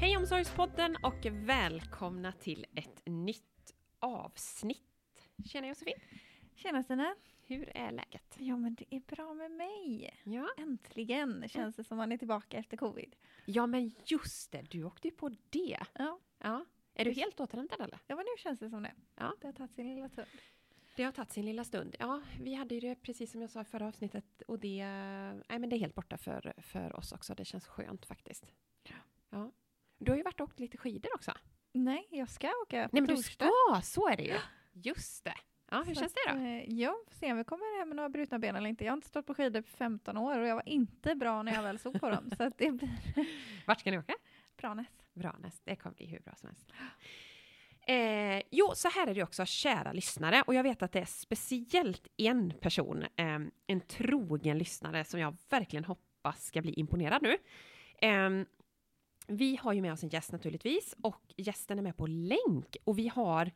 Omsorgspodden och välkomna till ett nytt avsnitt. Tjena Josefin! Tjena Stina! Hur är läget? Ja men det är bra med mig. Ja, Äntligen känns det som man är tillbaka efter covid. ja men just det, du åkte ju på det. Ja, Ja. Är du helt återhämtad eller? ja men nu känns det som det. Ja. Det har tagit sin lilla stund. Det har tagit sin lilla stund. Ja, vi hade ju det precis som jag sa i förra avsnittet och det, nej, men det är helt borta för, för oss också. Det känns skönt faktiskt. Ja. Du har ju varit och åkt lite skidor också. Nej, jag ska åka på Nej men du torsdag. ska, så är det ju. Just det. Ja, hur Så känns det då? eh, Ja, får se om vi kommer hem med några brutna ben eller inte. Jag har inte stått på skidor på 15 år och jag var inte bra när jag väl såg på dem. Så att det blir Vart ska ni åka? Branäs. Branäs, det kommer bli hur bra som helst. Eh, jo, så här är det också, kära lyssnare, och jag vet att det är speciellt en person, eh, en trogen lyssnare, som jag verkligen hoppas ska bli imponerad nu. Eh, vi har ju med oss en gäst naturligtvis, och gästen är med på länk, och vi har,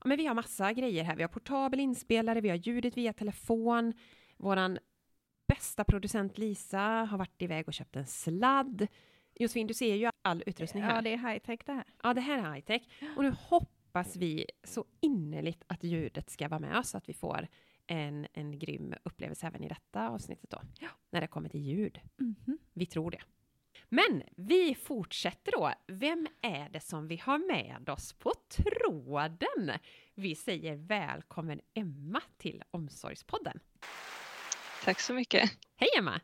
ja, men vi har massa grejer här. Vi har portabel inspelare, vi har ljudet via telefon, våran bästa producent Lisa har varit iväg och köpt en sladd. Josefin, du ser ju all utrustning här. Ja, det är high-tech det här. Ja, det här är high-tech. Och nu hoppas vi så innerligt att ljudet ska vara med oss, så att vi får en, en grym upplevelse även i detta avsnittet då. När det kommer till ljud. Mhm. Vi tror det. Men vi fortsätter då. Vem är det som vi har med oss på tråden? Vi säger välkommen Emma till Omsorgspodden. Tack så mycket. Hej Emma!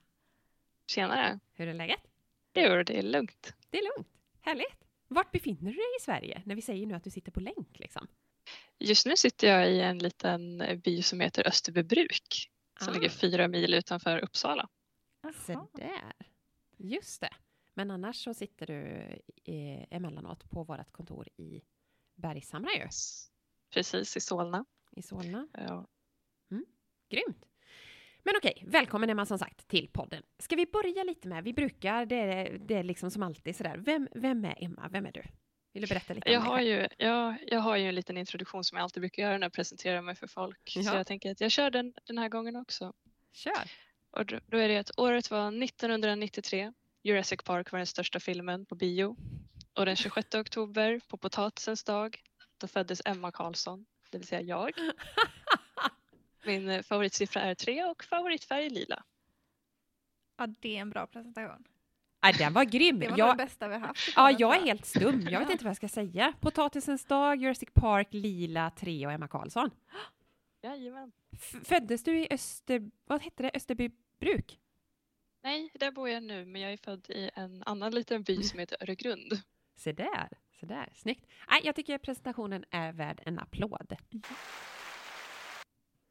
Tjenare. Hur är läget? Jo, det är lugnt. Det är lugnt. Härligt. Vart befinner du dig i Sverige när vi säger nu att du sitter på länk liksom? Just nu sitter jag i en liten by som heter Österbybruk som Ah. ligger fyra mil utanför Uppsala. Se Jaha. där. Just det. Men annars så sitter du eh, emellanåt på vårt kontor i Bergshamra ju, Precis i Solna. i Solna. Ja. Grymt. Men okej, välkommen Emma som sagt till podden. Ska vi börja lite med, vi brukar, det är, det är liksom som alltid sådär, vem, vem är Emma, vem är du? Vill du berätta lite Jag, om har ju, jag, jag har ju en liten introduktion som jag alltid brukar göra när jag presenterar mig för folk. Ja. Så jag tänker att jag kör den den här gången också. Kör! Och då, då är det att året var 1993. Jurassic Park var den största filmen på bio. Och den 26 oktober, på potatisens dag, då föddes Emma Karlsson, det vill säga jag. Min eh, favoritsiffra är tre och favoritfärg lila. Ja, det är en bra presentation. Nej, den var grym! Det var Jag, det bästa vi har haft. ja, jag är helt stum, jag vet inte vad jag ska säga. Potatisens dag, Jurassic Park, Lila, Tre och Emma Karlsson. Jajamän. F- föddes du i Öster... Vad hette det? Österbybruk? Nej, där bor jag nu men jag är född i en annan liten by som heter Öregrund. Se där, se där, snyggt. Nej, jag tycker presentationen är värd en applåd.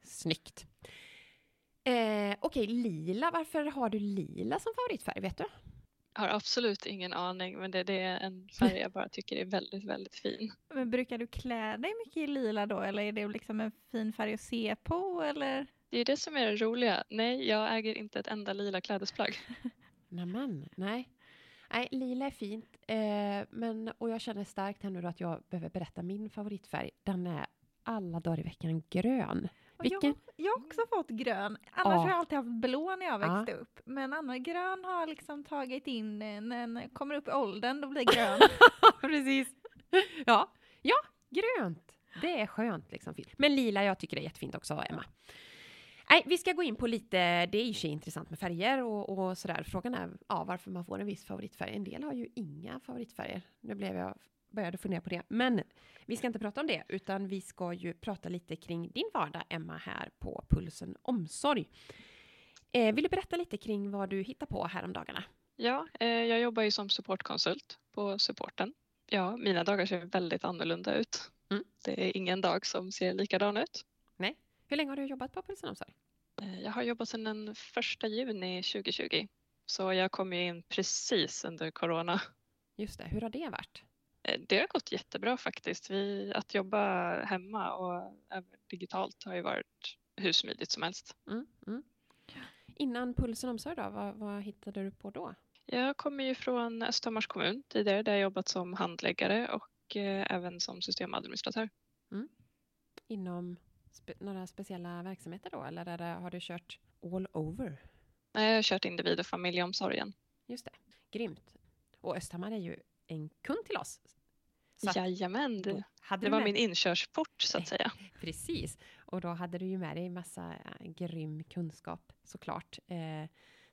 Snyggt. Eh, Okej, lila, varför har du lila som favoritfärg, vet du? Jag har absolut ingen aning men det, det är en färg jag bara tycker är väldigt, väldigt fin. Men brukar du klä dig mycket i lila då eller är det liksom en fin färg att se på eller? Det är det som är det roliga. Nej, jag äger inte ett enda lila klädesplagg. Nämen, nej. Nej, lila är fint, eh, men, och jag känner starkt här nu då att jag behöver berätta min favoritfärg. Den är alla dagar i veckan grön. Vilken? Jag, jag har också fått grön. Annars Ja. har jag alltid haft blå när jag Ja. växte upp. Men annan grön har liksom tagit in när den kommer upp i åldern, då blir grön. Precis. Ja, ja, grönt. Det är skönt liksom. fint. Men lila, jag tycker det är jättefint också, Emma. Nej, vi ska gå in på lite, det är ju intressant med färger och, och sådär. Frågan är ja, varför man får en viss favoritfärg. En del har ju inga favoritfärger. Nu blev jag, började fundera på det. Men vi ska inte prata om det, utan vi ska ju prata lite kring din vardag, Emma, här på Pulsen Omsorg. Eh, vill du berätta lite kring vad du hittar på här om dagarna? Ja, eh, jag jobbar ju som supportkonsult på supporten. Ja, mina dagar ser väldigt annorlunda ut. Mm. Det är ingen dag som ser likadan ut. Hur länge har du jobbat på Pulsen Omsorg? Eh, Jag har jobbat sedan den första juni 2020. Så jag kom in precis under corona. Just det, hur har det varit? Eh, Det har gått jättebra faktiskt. Vi, att jobba hemma och digitalt har ju varit hur smidigt som helst. Mm, mm. Innan Pulsen Omsorg då, vad, vad hittade du på då? Jag kommer ju från Östhammars kommun tidigare där jag jobbat som handläggare och eh, även som systemadministratör. Inom spe, några speciella verksamheter då, eller det, har du kört all over? Nej, Jag har kört individ och familjeomsorgen. Just det, grymt. Och Östhammar är ju en kund till oss. Så att Jajamän, det, det var min inkörsport så att säga. Precis, och då hade du ju med dig massa eh, grym kunskap såklart eh,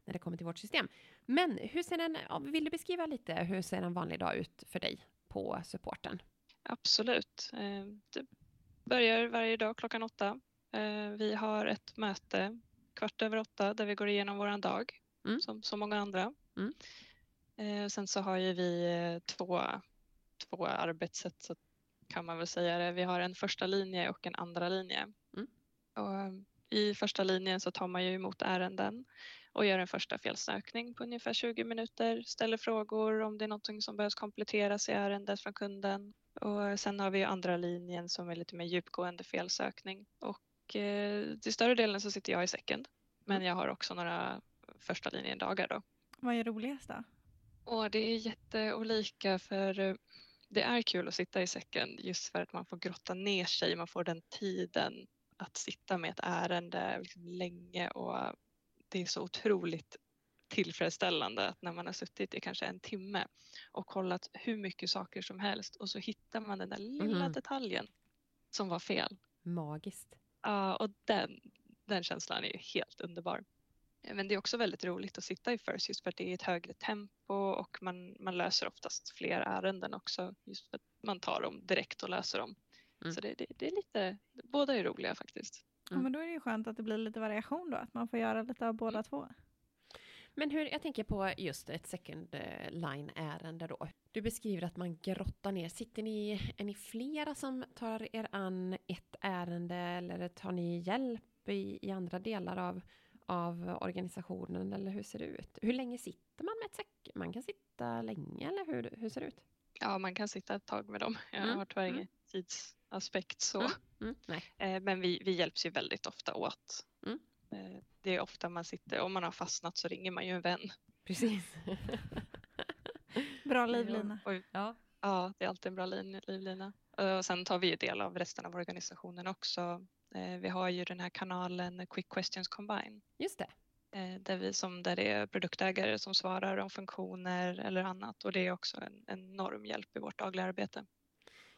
när det kommer till vårt system. Men hur ser en, vill du beskriva lite hur ser en vanlig dag ut för dig på supporten? Absolut. Eh, Det börjar varje dag klockan åtta. Eh, Vi har ett möte kvart över åtta där vi går igenom våran dag Mm. som så många andra. Mm. Eh, Sen så har ju vi eh, två, två arbetssätt så kan man väl säga det. Vi har en första linje och en andra linje. Mm. Och I första linjen så tar man ju emot ärenden och gör en första felsökning på ungefär 20 minuter, ställer frågor om det är någonting som behövs kompletteras i ärendet från kunden. Och sen har vi andra linjen som är lite mer djupgående felsökning. Och eh, till större delen så sitter jag i second. Men jag har också några första linjen dagar då. Vad är roligast då? Och det är jätteolika för eh, det är kul att sitta i second just för att man får grotta ner sig, man får den tiden att sitta med ett ärende liksom länge och det är så otroligt tillfredsställande att när man har suttit i kanske en timme och kollat hur mycket saker som helst och så hittar man den där lilla Mhm. detaljen som var fel. Magiskt. Ja, och den, den känslan är ju helt underbar. Men det är också väldigt roligt att sitta i First just för att det är ett högre tempo och man, man löser oftast fler ärenden också. Just för att man tar dem direkt och löser dem. Mm. Så det, det, det är lite, båda är roliga faktiskt. Ja, Mm. men då är det ju skönt att det blir lite variation då, att man får göra lite av båda två. Men hur, jag tänker på just ett second eh, line-ärende då. Du beskriver att man grottar ner. Sitter ni, är ni flera som tar er an ett ärende eller tar ni hjälp i, i andra delar av, av organisationen eller hur ser det ut? Hur länge sitter man med ett sec? Man kan sitta länge eller hur, hur ser det ut? Ja, man kan sitta ett tag med dem. Jag Mm, har tyvärr mm. ingen tidsaspekt så. Mm. Mm. Eh, Men vi, vi hjälps ju väldigt ofta åt. Det är ofta man sitter, om man har fastnat så ringer man ju en vän. Precis. Bra livlina. Och, ja. Ja, det är alltid en bra lin, livlina. Och sen tar vi ju del av resten av organisationen också. Eh, Vi har ju den här kanalen Quick Questions Combine Just det. eh, där, vi som, där det är produktägare som svarar om funktioner eller annat och det är också en enorm hjälp i vårt dagliga arbete.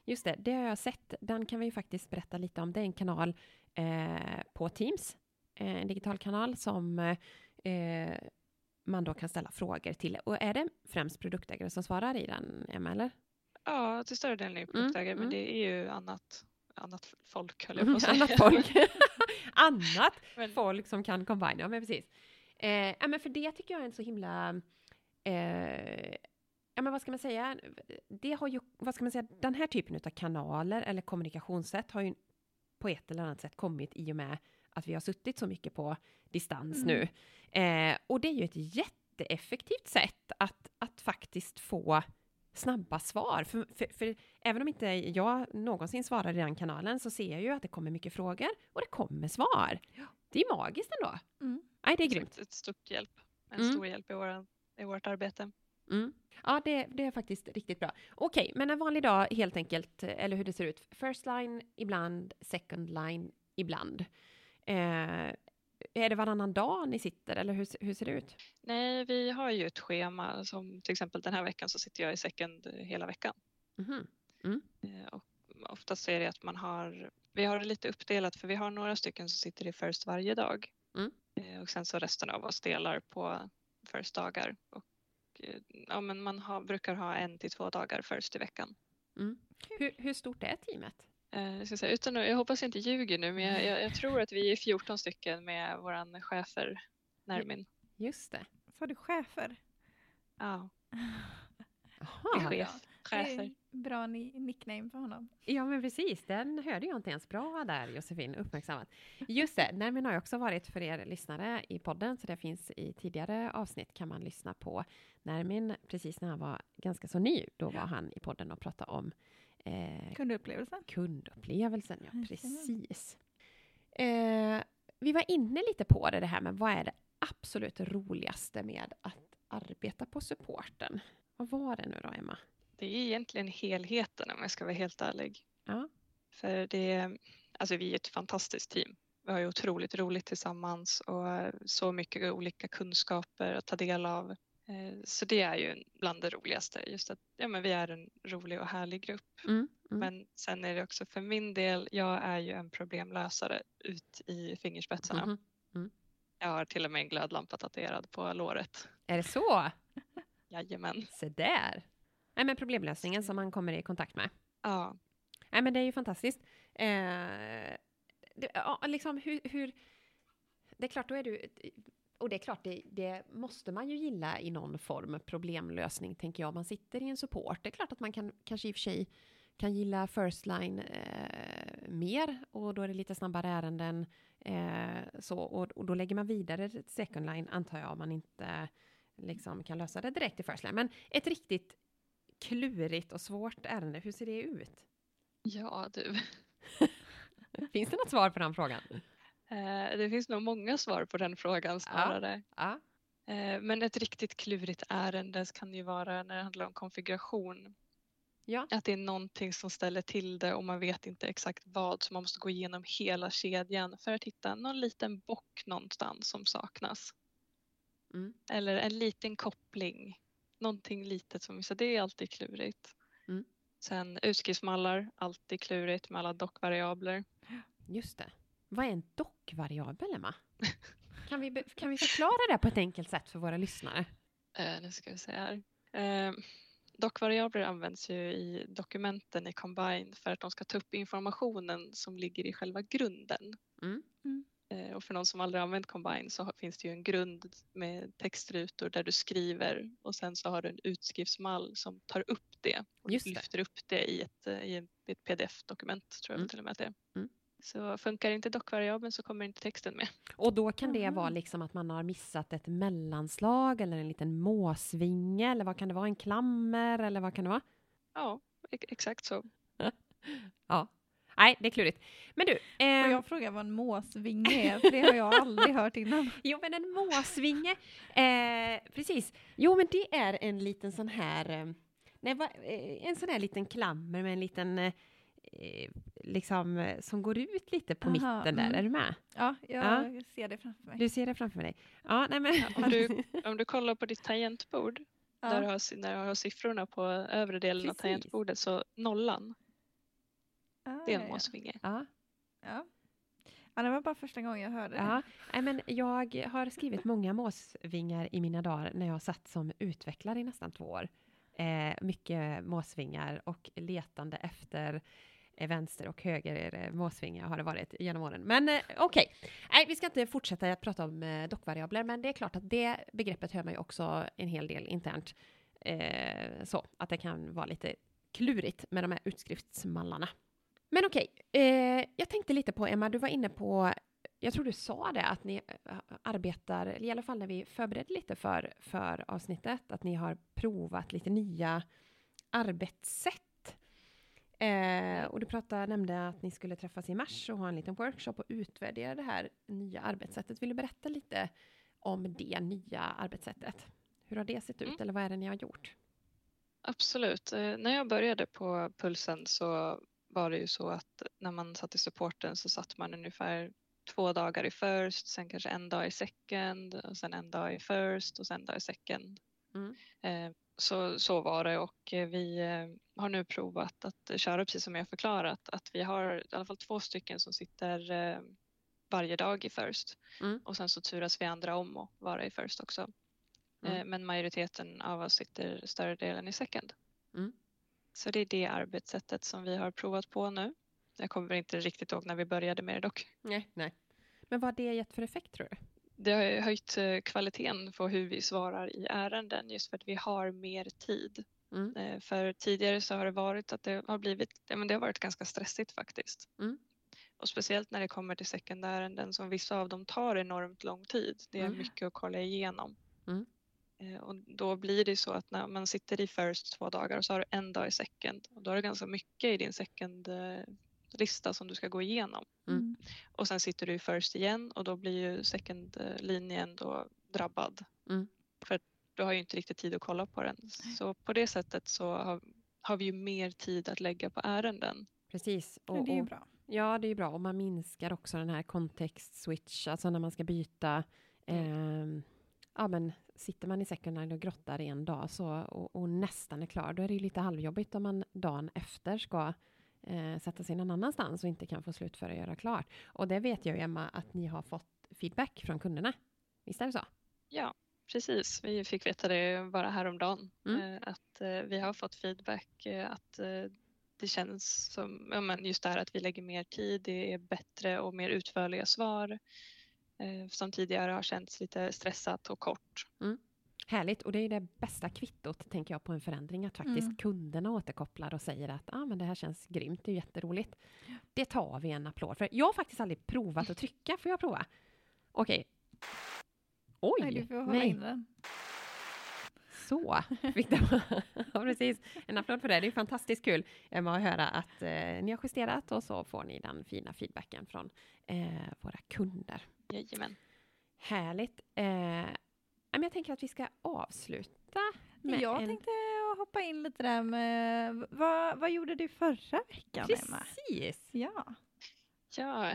Just det, det har jag sett. Den kan vi ju faktiskt berätta lite om. Det är en kanal eh, på Teams, en digital kanal som eh, man då kan ställa frågor till. Och är det främst produktägare som svarar i den, Emma, eller? Ja, till större delen är det produktägare mm. men det är ju annat, annat folk höll jag på att säga. Annat folk. Annat Men- folk som kan combine, ja men precis. Eh, ja men för det tycker jag är en så himla... Eh, ja men vad ska man säga? Det har ju, vad ska man säga, den här typen av kanaler eller kommunikationssätt har ju på ett eller annat sätt kommit i och med att vi har suttit så mycket på distans Mm. nu. Eh, och det är ju ett jätteeffektivt sätt att, att faktiskt få snabba svar. För, för, för även om inte jag någonsin svarar i den kanalen så ser jag ju att det kommer mycket frågor och det kommer svar. Det är magiskt ändå. Mm. Nej, det är grymt. Ett, stort hjälp. En Mm. stor hjälp i, våra, i vårt arbete. Mm. Ja, det, det är faktiskt riktigt bra. Okej, men en vanlig dag helt enkelt, eller hur det ser ut. First line ibland, second line ibland. Eh, är det varannan dag ni sitter eller hur, hur ser det ut? Nej, vi har ju ett schema som till exempel den här veckan så sitter jag i second hela veckan. Mhm. Eh, Och oftast är det att man har, vi har det lite uppdelat för vi har några stycken som sitter i First varje dag. Mm. Eh, Och sen så resten av oss delar på First dagar. Och eh, ja, men man har, brukar ha en till två dagar First i veckan. Mm. Hur, hur stort är teamet? Eh, Jag, ska säga, utan, jag hoppas jag inte ljuger nu men jag, jag, jag tror att vi är 14 stycken med våran chefer Nermin. Just det. Sa du chefer? Ja, Aha. chef, chefer. Bra ni- nickname för honom. Ja, men precis. Den hörde jag inte ens. Bra där, Josefin. Uppmärksammat. Just det. Nermin har ju också varit för er lyssnare i podden, så det finns i tidigare avsnitt kan man lyssna på Nermin, precis när han var ganska så ny. Då var han i podden och pratade om eh, Kundupplevelsen. kundupplevelsen. Ja, precis. Eh, vi var inne lite på det, det här med vad är det absolut roligaste med att arbeta på supporten? Vad var det nu då, Emma? Det är egentligen helheten om jag ska vara helt ärlig. Ja. För det, alltså vi är ett fantastiskt team. Vi har ju otroligt roligt tillsammans och så mycket olika kunskaper att ta del av. Eh, Så det är ju bland det roligaste, just att ja, men vi är en rolig och härlig grupp. Mm, mm. Men sen är det också för min del, jag är ju en problemlösare ut i fingerspetsarna. Mhm. Jag har till och med en glödlampa tatuerad på låret. Är det så? Jajamän. Se där. Nej, men problemlösningen som man kommer i kontakt med. Ja, Nej, men det är ju fantastiskt. Eh, det, ja, liksom hur, hur... Det är klart, då är du... Och det är klart, det, det måste man ju gilla i någon form, problemlösning, tänker jag. Man sitter i en support. Det är klart att man kan kanske i och för sig kan gilla first line eh, mer och då är det lite snabbare ärenden. Eh, så, och, och då lägger man vidare till second line, antar jag, om man inte liksom kan lösa det direkt i first line. Men ett riktigt klurigt och svårt ärende, hur ser det ut? ja du. Finns det något svar på den frågan? Eh, Det finns nog många svar på den frågan snarare. Ja. Eh, Men ett riktigt klurigt ärende kan ju vara när det handlar om konfiguration. Ja. Att det är någonting som ställer till det och man vet inte exakt vad så man måste gå igenom hela kedjan för att hitta någon liten bock någonstans som saknas. Mm. Eller en liten koppling. Någonting litet som så det är alltid klurigt. Mm. Sen utskriftsmallar, alltid klurigt med alla dockvariabler. Just det. Vad är en dockvariabel, Emma? Kan vi, kan vi förklara det på ett enkelt sätt för våra lyssnare? Eh, nu ska vi se här. Eh, dockvariabler används ju i dokumenten i Combine för att de ska ta upp informationen som ligger i själva grunden. Mm. Mm. Eh, och för någon som aldrig använt Combine så finns det ju en grund med textrutor där du skriver och sen så har du en utskriftsmall som tar upp det och Just det. lyfter upp det i ett, i ett- i ett pdf-dokument tror jag Mm. till och med att det är. Mm. Så funkar inte dockvariabeln så kommer inte texten med. Och då kan det Aha. vara liksom att man har missat ett mellanslag eller en liten måsvinge eller vad kan det vara? En klammer eller vad kan det vara? Ja, exakt så. Ja. Nej, det är klurigt. Men du. Och ehm, jag frågar vad en måsvinge är, för det har jag aldrig hört innan. Jo, men en måsvinge. Eh, precis. Jo, men det är en liten sån här... Eh, nej, va, eh, en sån här liten klammer med en liten... Eh, liksom, eh, som går ut lite på Aha, mitten där. mm. Är du med? Ja, jag ser det framför mig. Du ser det framför dig? Ja, nej men... Om du, om du kollar på ditt tangentbord Ja. där, du har, där du har siffrorna på övre delen av Precis. tangentbordet så nollan, Ah, det är ja, en ja. måsvinge. Ja, Ja. ja, det var bara första gången jag hörde det. ja. Men jag har skrivit många måsvingar i mina dagar när jag satt som utvecklare i nästan två år. Eh, mycket måsvingar och letande efter vänster och höger eh, måsvingar har det varit genom åren. Men eh, okej, nej, vi ska inte fortsätta att prata om eh, dockvariabler, men det är klart att det begreppet hör man ju också en hel del internt. Eh, så att det kan vara lite klurigt med de här utskriftsmallarna. Men okej, eh, jag tänkte lite på Emma, du var inne på, jag tror du sa det, att ni eh, arbetar, i alla fall när vi förberedde lite för, för avsnittet, att ni har provat lite nya arbetssätt. Eh, och du pratade, nämnde att ni skulle träffas i mars och ha en liten workshop och utvärdera det här nya arbetssättet. Vill du berätta lite om det nya arbetssättet? Hur har det sett ut, Mm. eller vad är det ni har gjort? Absolut. Eh, När jag började på Pulsen så var det ju så att när man satt i supporten så satt man ungefär två dagar i first, sen kanske en dag i second och sen en dag i first och sen en dag i second. Mm. Eh, Så, så var det och eh, vi eh, har nu provat att köra precis som jag förklarat att vi har i alla fall två stycken som sitter eh, varje dag i first Mm. och sen så turas vi andra om att vara i first också. Mm. Men majoriteten av oss sitter större delen i second. Mm. Så det är det arbetssättet som vi har provat på nu. Jag kommer inte riktigt ihåg när vi började med det dock. Nej, nej. Men vad har det gett för effekt tror du? Det har höjt eh, kvaliteten på hur vi svarar i ärenden just för att vi har mer tid. Mm. Eh, För tidigare så har det varit att det har blivit, men det har varit ganska stressigt faktiskt. Mm. Och speciellt när det kommer till sekundärenden som vissa av dem tar enormt lång tid. Det är Mm. mycket att kolla igenom. Mm. Eh, Och då blir det så att när man sitter i first två dagar och så har du en dag i second och då har du ganska mycket i din second lista som du ska gå igenom. Mm. Och sen sitter du i first igen och då blir ju second eh, linjen då drabbad. Mm. För du har ju inte riktigt tid att kolla på den. Så på det sättet så har, har vi ju mer tid att lägga på ärenden. Precis. Och, det är ju och, bra. ja, det är ju bra. Och man minskar också den här kontext switch, alltså när man ska byta. ehm, ja men sitter man i second och grottar en dag så, och, och nästan är klar, då är det ju lite halvjobbigt om man dagen efter ska eh, sätta sig någon annanstans och inte kan få slutföra och göra klart. Och det vet jag ju, Emma, att ni har fått feedback från kunderna. Visst är det så? Ja, precis. Vi fick veta det bara häromdagen. Mm. Eh, Att eh, vi har fått feedback eh, att det känns som, ja, men just det här att vi lägger mer tid, det är bättre och mer utförliga svar. Som tidigare har känts lite stressat och kort. Härligt, och det är det bästa kvittot, tänker jag, på en förändring, att faktiskt Mm. kunderna återkopplar och säger att ah, men det här känns grymt, det är jätteroligt. Det tar vi en applåd för. Jag har faktiskt aldrig provat att trycka, får jag prova? Okej. Oj! Nej, du får hålla nej. in den. Så fick det ja, precis. En applåd för det. Det är fantastiskt kul Emma, att höra att eh, ni har justerat och så får ni den fina feedbacken från eh, våra kunder. Jajamän. Härligt. Eh, jag tänker att vi ska avsluta med Jag en... tänkte hoppa in lite där med, vad, vad gjorde du förra veckan Emma? Precis! Ja. Ja,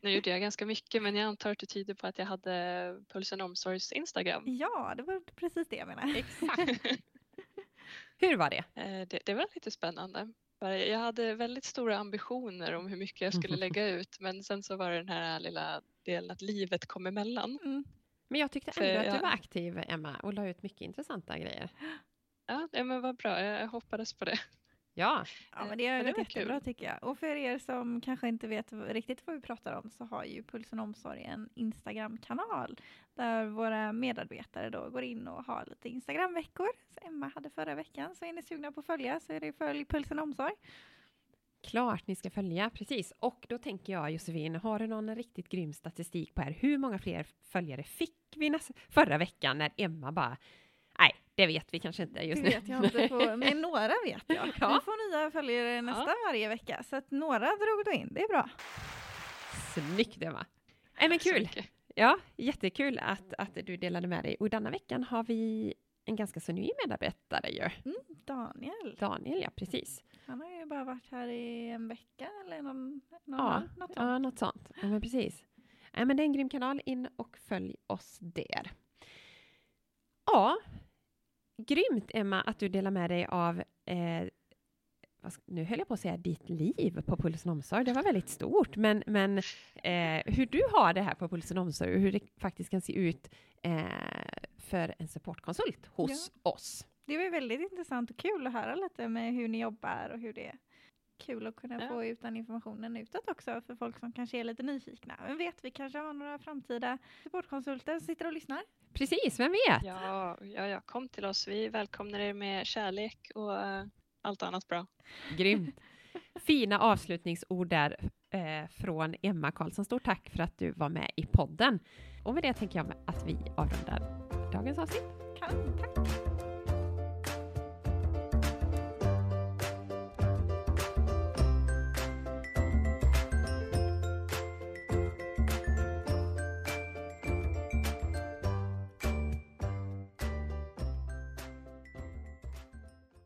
nu gjorde jag ganska mycket men jag antar att det tyder på att jag hade Pulsen Omsorgs Instagram. ja, det var precis det jag menade. Exakt. Hur var det? Eh, Det, det var lite spännande. Jag hade väldigt stora ambitioner om hur mycket jag skulle lägga ut men sen så var det den här lilla delen att livet kom emellan. Mm. Men jag tyckte För ändå att du var aktiv, Emma, och la ut mycket intressanta grejer. Ja, men vad bra. Jag hoppades på det. Ja, Ja, men det är det jättebra kul. tycker jag. Och för er som kanske inte vet riktigt vad vi pratar om så har ju Pulsen Omsorg en Instagram-kanal där våra medarbetare då går in och har lite Instagram-veckor. Så Emma hade förra veckan. Så är ni sugna på att följa så är det följ Pulsen Omsorg. Klart ni ska följa, precis. Och då tänker jag, Josefin, har du någon riktigt grym statistik på här? Hur många fler följare fick vi förra veckan när Emma bara, nej, det vet vi kanske inte just Det nu. vet jag inte, på, men några vet jag. Ja. Vi får nya följare nästan varje vecka så att några drog då in. Det är bra. Snyggt, Emma. Nej, men kul. Ja, jättekul att, att du delade med dig. Och denna veckan har vi en ganska så ny medarbetare ju. Daniel, Daniel, ja precis. han har ju bara varit här i en vecka eller någon, någon Ja, något sånt. Ja, något sånt. Ja, men precis. Ja, men det är en grym kanal. In och följ oss där. Ja, grymt Emma att du delar med dig av eh, nu höll jag på att säga ditt liv på Pulsen Omsorg. Det var väldigt stort, men, men eh, hur du har det här på Pulsen Omsorg och hur det faktiskt kan se ut eh, för en supportkonsult hos oss. Det var väldigt intressant och kul att höra lite med hur ni jobbar och hur det är kul att kunna Ja. få ut den informationen utåt också för folk som kanske är lite nyfikna. Men vet, vi kanske har några framtida supportkonsulter som sitter och lyssnar. Precis, vem vet? Ja, ja, ja, kom till oss. Vi välkomnar er med kärlek och eh, allt annat bra. Grymt. Fina avslutningsord där eh, från Emma Karlsson. Stort tack för att du var med i podden. Och med det tänker jag att vi avrundar dagens avsnitt. Kan, tack!